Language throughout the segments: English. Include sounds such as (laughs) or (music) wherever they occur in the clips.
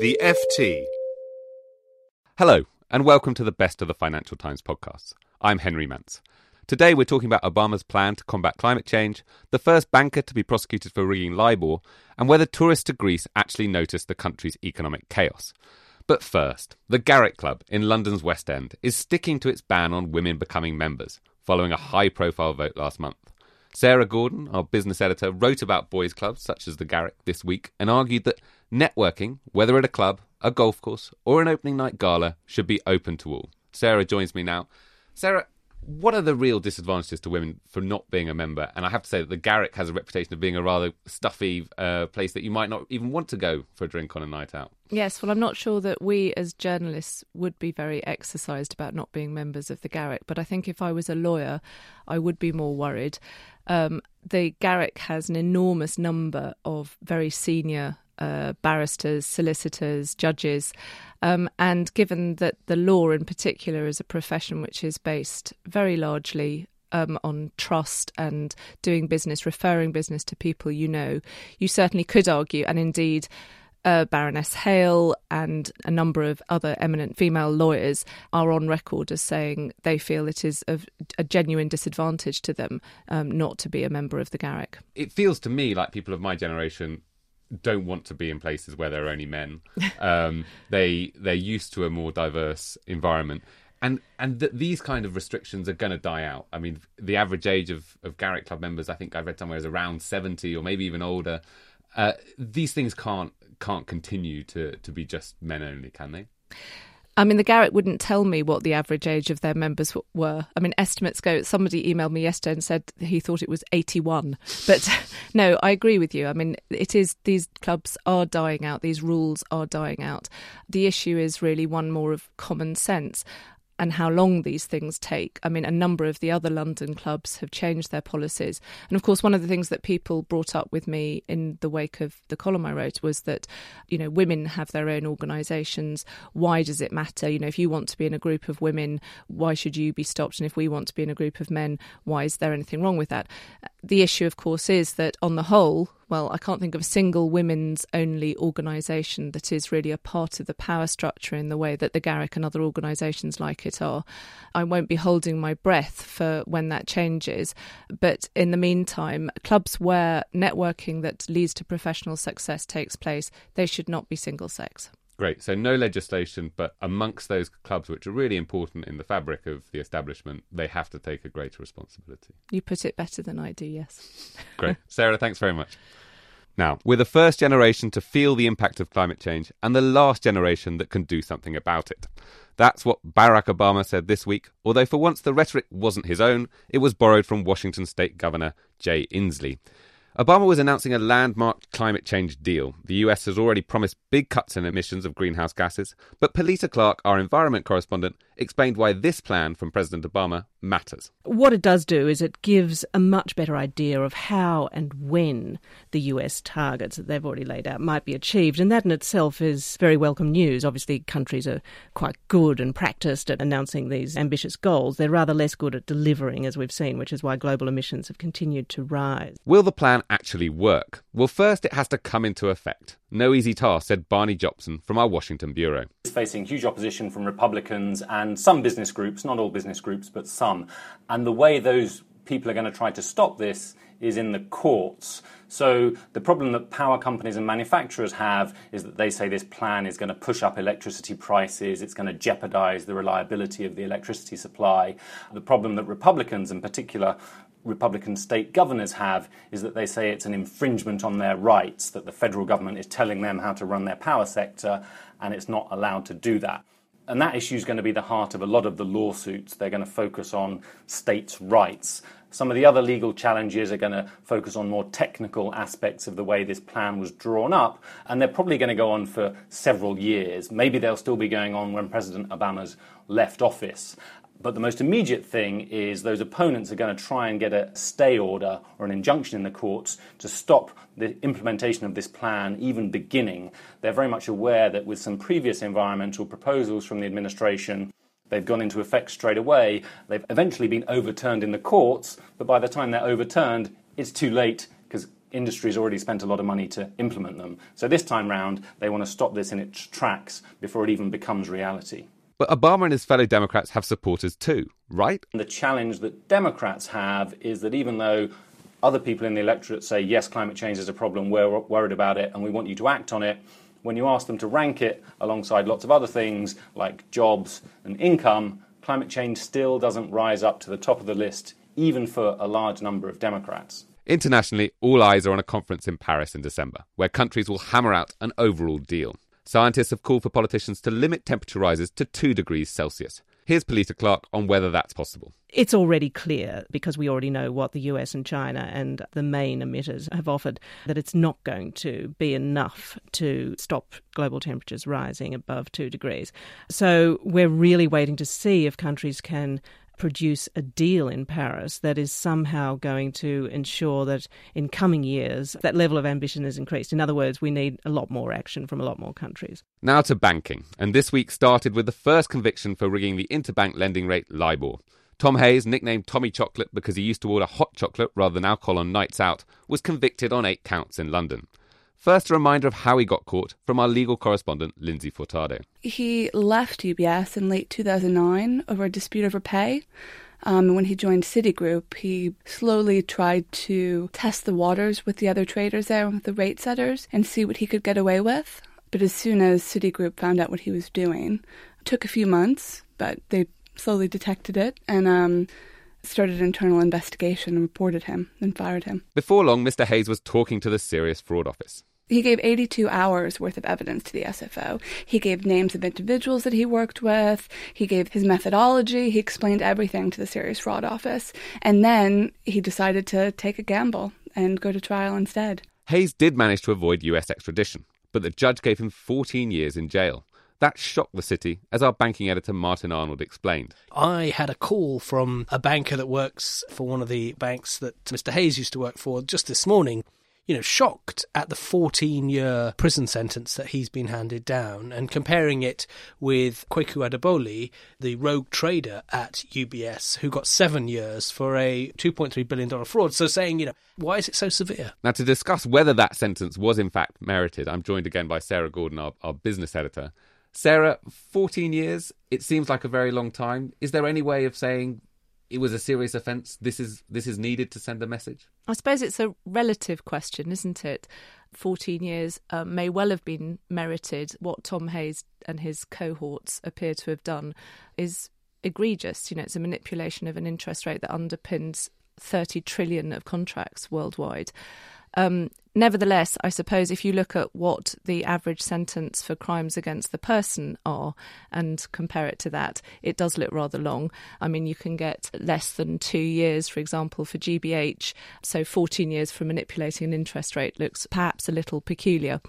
The FT. Hello, and welcome to the best of the Financial Times podcasts. I'm Henry Mance. Today we're talking about Obama's plan to combat climate change, the first banker to be prosecuted for rigging LIBOR, and whether tourists to Greece actually noticed the country's economic chaos. But first, the Garrick Club in London's West End is sticking to its ban on women becoming members, following a high profile vote last month. Sarah Gordon, our business editor, wrote about boys' clubs such as the Garrick this week and argued that networking, whether at a club, a golf course, or an opening night gala, should be open to all. Sarah joins me now. Sarah, what are the real disadvantages to women for not being a member? And I have to say that the Garrick has a reputation of being a rather stuffy uh, place that you might not even want to go for a drink on a night out. Yes, well, I'm not sure that we as journalists would be very exercised about not being members of the Garrick, but I think if I was a lawyer, I would be more worried. Um, the Garrick has an enormous number of very senior uh, barristers, solicitors, judges. Um, and given that the law in particular is a profession which is based very largely um, on trust and doing business, referring business to people you know, you certainly could argue, and indeed, uh, Baroness Hale and a number of other eminent female lawyers are on record as saying they feel it is of a genuine disadvantage to them um, not to be a member of the Garrick. It feels to me like people of my generation don't want to be in places where there are only men. Um, (laughs) they they're used to a more diverse environment, and and th- these kind of restrictions are going to die out. I mean, the average age of of Garrick Club members, I think I read somewhere, is around seventy or maybe even older. Uh, these things can't can't continue to to be just men only, can they? I mean, the Garrick wouldn't tell me what the average age of their members were. I mean, estimates go. Somebody emailed me yesterday and said he thought it was 81. But (laughs) no, I agree with you. I mean, it is these clubs are dying out. These rules are dying out. The issue is really one more of common sense and how long these things take. I mean, a number of the other London clubs have changed their policies. And of course, one of the things that people brought up with me in the wake of the column I wrote was that, you know, women have their own organisations. Why does it matter? You know, if you want to be in a group of women, why should you be stopped? And if we want to be in a group of men, why is there anything wrong with that? The issue, of course, is that on the whole, well, I can't think of a single women's only organisation that is really a part of the power structure in the way that the Garrick and other organisations like it are. I won't be holding my breath for when that changes. But in the meantime, clubs where networking that leads to professional success takes place, they should not be single sex. Great. So no legislation, but amongst those clubs which are really important in the fabric of the establishment, they have to take a greater responsibility. You put it better than I do, yes. Great. (laughs) Sarah, thanks very much. Now, we're the first generation to feel the impact of climate change and the last generation that can do something about it. That's what Barack Obama said this week, although for once the rhetoric wasn't his own, it was borrowed from Washington State Governor Jay Inslee. Obama was announcing a landmark climate change deal. The US has already promised big cuts in emissions of greenhouse gases, but Pilita Clark, our environment correspondent, explained why this plan from President Obama matters. What it does do is it gives a much better idea of how and when the US targets that they've already laid out might be achieved, and that in itself is very welcome news. Obviously, countries are quite good and practiced at announcing these ambitious goals. They're rather less good at delivering, as we've seen, which is why global emissions have continued to rise. Will the plan actually work? Well, first it has to come into effect. No easy task, said Barney Jopson from our Washington bureau. It's facing huge opposition from Republicans and some business groups, not all business groups, but some. And the way those people are going to try to stop this is in the courts. So the problem that power companies and manufacturers have is that they say this plan is going to push up electricity prices, it's going to jeopardize the reliability of the electricity supply. The problem that Republicans in particular Republican state governors have is that they say it's an infringement on their rights, that the federal government is telling them how to run their power sector and it's not allowed to do that. And that issue is going to be the heart of a lot of the lawsuits. They're going to focus on states' rights. Some of the other legal challenges are going to focus on more technical aspects of the way this plan was drawn up, and they're probably going to go on for several years. Maybe they'll still be going on when President Obama's left office. But the most immediate thing is those opponents are going to try and get a stay order or an injunction in the courts to stop the implementation of this plan even beginning. They're very much aware that with some previous environmental proposals from the administration, they've gone into effect straight away. They've eventually been overturned in the courts, but by the time they're overturned, it's too late because industry's already spent a lot of money to implement them. So this time round, they want to stop this in its tracks before it even becomes reality. But Obama and his fellow Democrats have supporters too, right? The challenge that Democrats have is that even though other people in the electorate say, yes, climate change is a problem, we're worried about it, and we want you to act on it, when you ask them to rank it alongside lots of other things like jobs and income, climate change still doesn't rise up to the top of the list, even for a large number of Democrats. Internationally, all eyes are on a conference in Paris in December, where countries will hammer out an overall deal. Scientists have called for politicians to limit temperature rises to 2 degrees Celsius. Here's Pilita Clark on whether that's possible. It's already clear, because we already know what the US and China and the main emitters have offered, that it's not going to be enough to stop global temperatures rising above two degrees. So we're really waiting to see if countries can produce a deal in Paris that is somehow going to ensure that in coming years that level of ambition is increased. In other words, we need a lot more action from a lot more countries. Now to banking. And this week started with the first conviction for rigging the interbank lending rate LIBOR. Tom Hayes, nicknamed Tommy Chocolate because he used to order hot chocolate rather than alcohol on nights out, was convicted on eight counts in London. First, a reminder of how he got caught from our legal correspondent, Lindsay Fortado. He left UBS in late 2009 over a dispute over pay. Um, when he joined Citigroup, he slowly tried to test the waters with the other traders there, with the rate setters, and see what he could get away with. But as soon as Citigroup found out what he was doing, it took a few months, but they slowly detected it and um, started an internal investigation and reported him and fired him. Before long, Mr. Hayes was talking to the Serious Fraud Office. He gave 82 hours worth of evidence to the SFO. He gave names of individuals that he worked with. He gave his methodology. He explained everything to the Serious Fraud Office. And then he decided to take a gamble and go to trial instead. Hayes did manage to avoid US extradition, but the judge gave him 14 years in jail. That shocked the city, as our banking editor Martin Arnold explained. I had a call from a banker that works for one of the banks that Mr. Hayes used to work for just this morning you know, shocked at the 14 year prison sentence that he's been handed down and comparing it with Kweku Adoboli, the rogue trader at UBS, who got seven years for a $2.3 billion fraud. So saying, you know, why is it so severe? Now, to discuss whether that sentence was in fact merited, I'm joined again by Sarah Gordon, our, our business editor. Sarah, 14 years, it seems like a very long time. Is there any way of saying it was a serious offence. This is this is needed to send a message. I suppose it's a relative question, isn't it? Fourteen years uh, may well have been merited. What Tom Hayes and his cohorts appear to have done is egregious. You know, it's a manipulation of an interest rate that underpins thirty trillion of contracts worldwide. Um, nevertheless, I suppose if you look at what the average sentence for crimes against the person are and compare it to that, it does look rather long. I mean, you can get less than two years, for example, for GBH, so 14 years for manipulating an interest rate looks perhaps a little peculiar.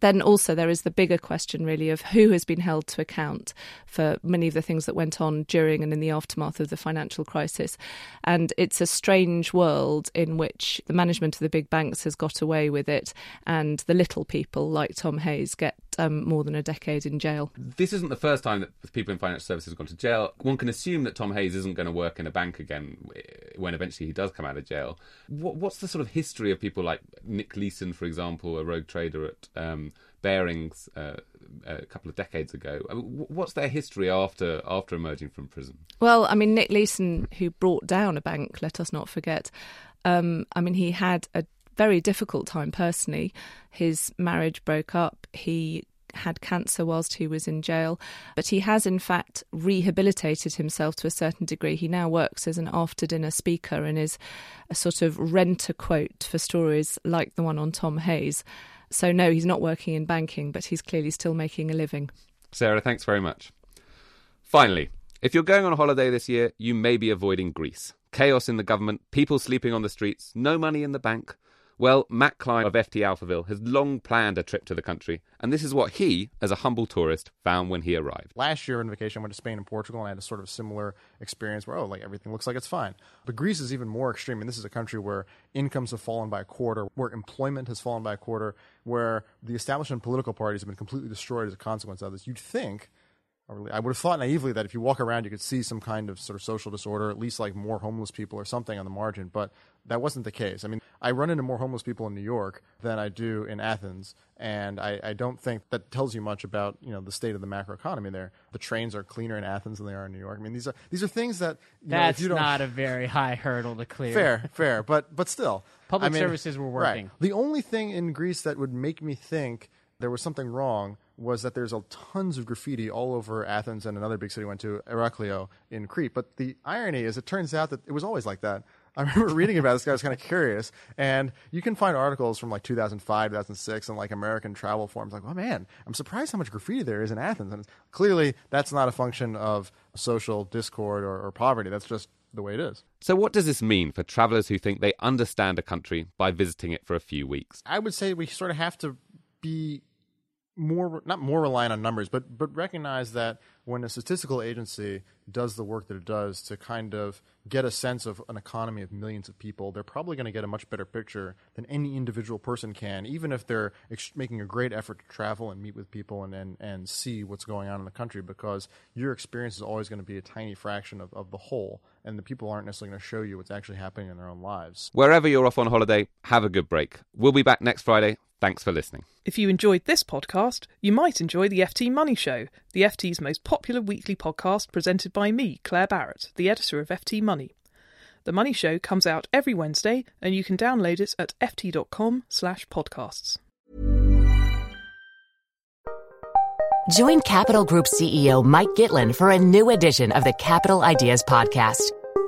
Then also, there is the bigger question, really, of who has been held to account for many of the things that went on during and in the aftermath of the financial crisis. And it's a strange world in which the management of the big banks has got away with it, and the little people like Tom Hayes get um, more than a decade in jail. This isn't the first time that people in financial services have gone to jail. One can assume that Tom Hayes isn't going to work in a bank again when eventually he does come out of jail. What, what's the sort of history of people like Nick Leeson, for example, a rogue trader at um, Barings uh, a couple of decades ago? I mean, what's their history after after emerging from prison? Well, I mean, Nick Leeson, who brought down a bank, let us not forget. Um, I mean, he had a very difficult time personally. His marriage broke up. He had cancer whilst he was in jail, but he has in fact rehabilitated himself to a certain degree. He now works as an after dinner speaker and is a sort of rent a quote for stories like the one on Tom Hayes. So, no, he's not working in banking, but he's clearly still making a living. Sarah, thanks very much. Finally, if you're going on holiday this year, you may be avoiding Greece. Chaos in the government, people sleeping on the streets, no money in the bank. Well, Matt Klein of FT Alphaville has long planned a trip to the country, and this is what he, as a humble tourist, found when he arrived. Last year on vacation, I went to Spain and Portugal, and I had a sort of similar experience where, oh, like everything looks like it's fine. But Greece is even more extreme, and this is a country where incomes have fallen by a quarter, where employment has fallen by a quarter, where the establishment political parties have been completely destroyed as a consequence of this. You'd think I would have thought naively that if you walk around, you could see some kind of sort of social disorder, at least like more homeless people or something on the margin. But that wasn't the case. I mean, I run into more homeless people in New York than I do in Athens, and I, I don't think that tells you much about you know the state of the macroeconomy there. The trains are cleaner in Athens than they are in New York. I mean, these are these are things that know, That's you don't, not a very high hurdle to clear. fair, fair, but but still, (laughs) Public I mean, services were working. Right. The only thing in Greece that would make me think there was something wrong was that there's a tons of graffiti all over Athens and another big city I went to, Heraklion in Crete. But the irony is, it turns out that it was always like that. I remember (laughs) reading about this guy. I was kind of curious, and you can find articles from like 2005, 2006, and like American travel forums. Like, oh man, I'm surprised how much graffiti there is in Athens. And clearly, that's not a function of social discord or, or poverty. That's just the way it is. So, what does this mean for travellers who think they understand a country by visiting it for a few weeks? I would say we sort of have to be more not more reliant on numbers, but but recognize that when a statistical agency does the work that it does to kind of get a sense of an economy of millions of people, they're probably going to get a much better picture than any individual person can, even if they're ex- making a great effort to travel and meet with people and, and, and see what's going on in the country because your experience is always going to be a tiny fraction of, of the whole, and the people aren't necessarily going to show you what's actually happening in their own lives. Wherever you're off on holiday, have a good break. We'll be back next Friday. Thanks for listening. If you enjoyed this podcast, you might enjoy the FT Money Show, the FT's most popular weekly podcast presented by me, Claer Barrett, the editor of FT Money. The Money Show comes out every Wednesday, and you can download it at ft.com/podcasts. Join Capital Group CEO Mike Gitlin for a new edition of the Capital Ideas Podcast.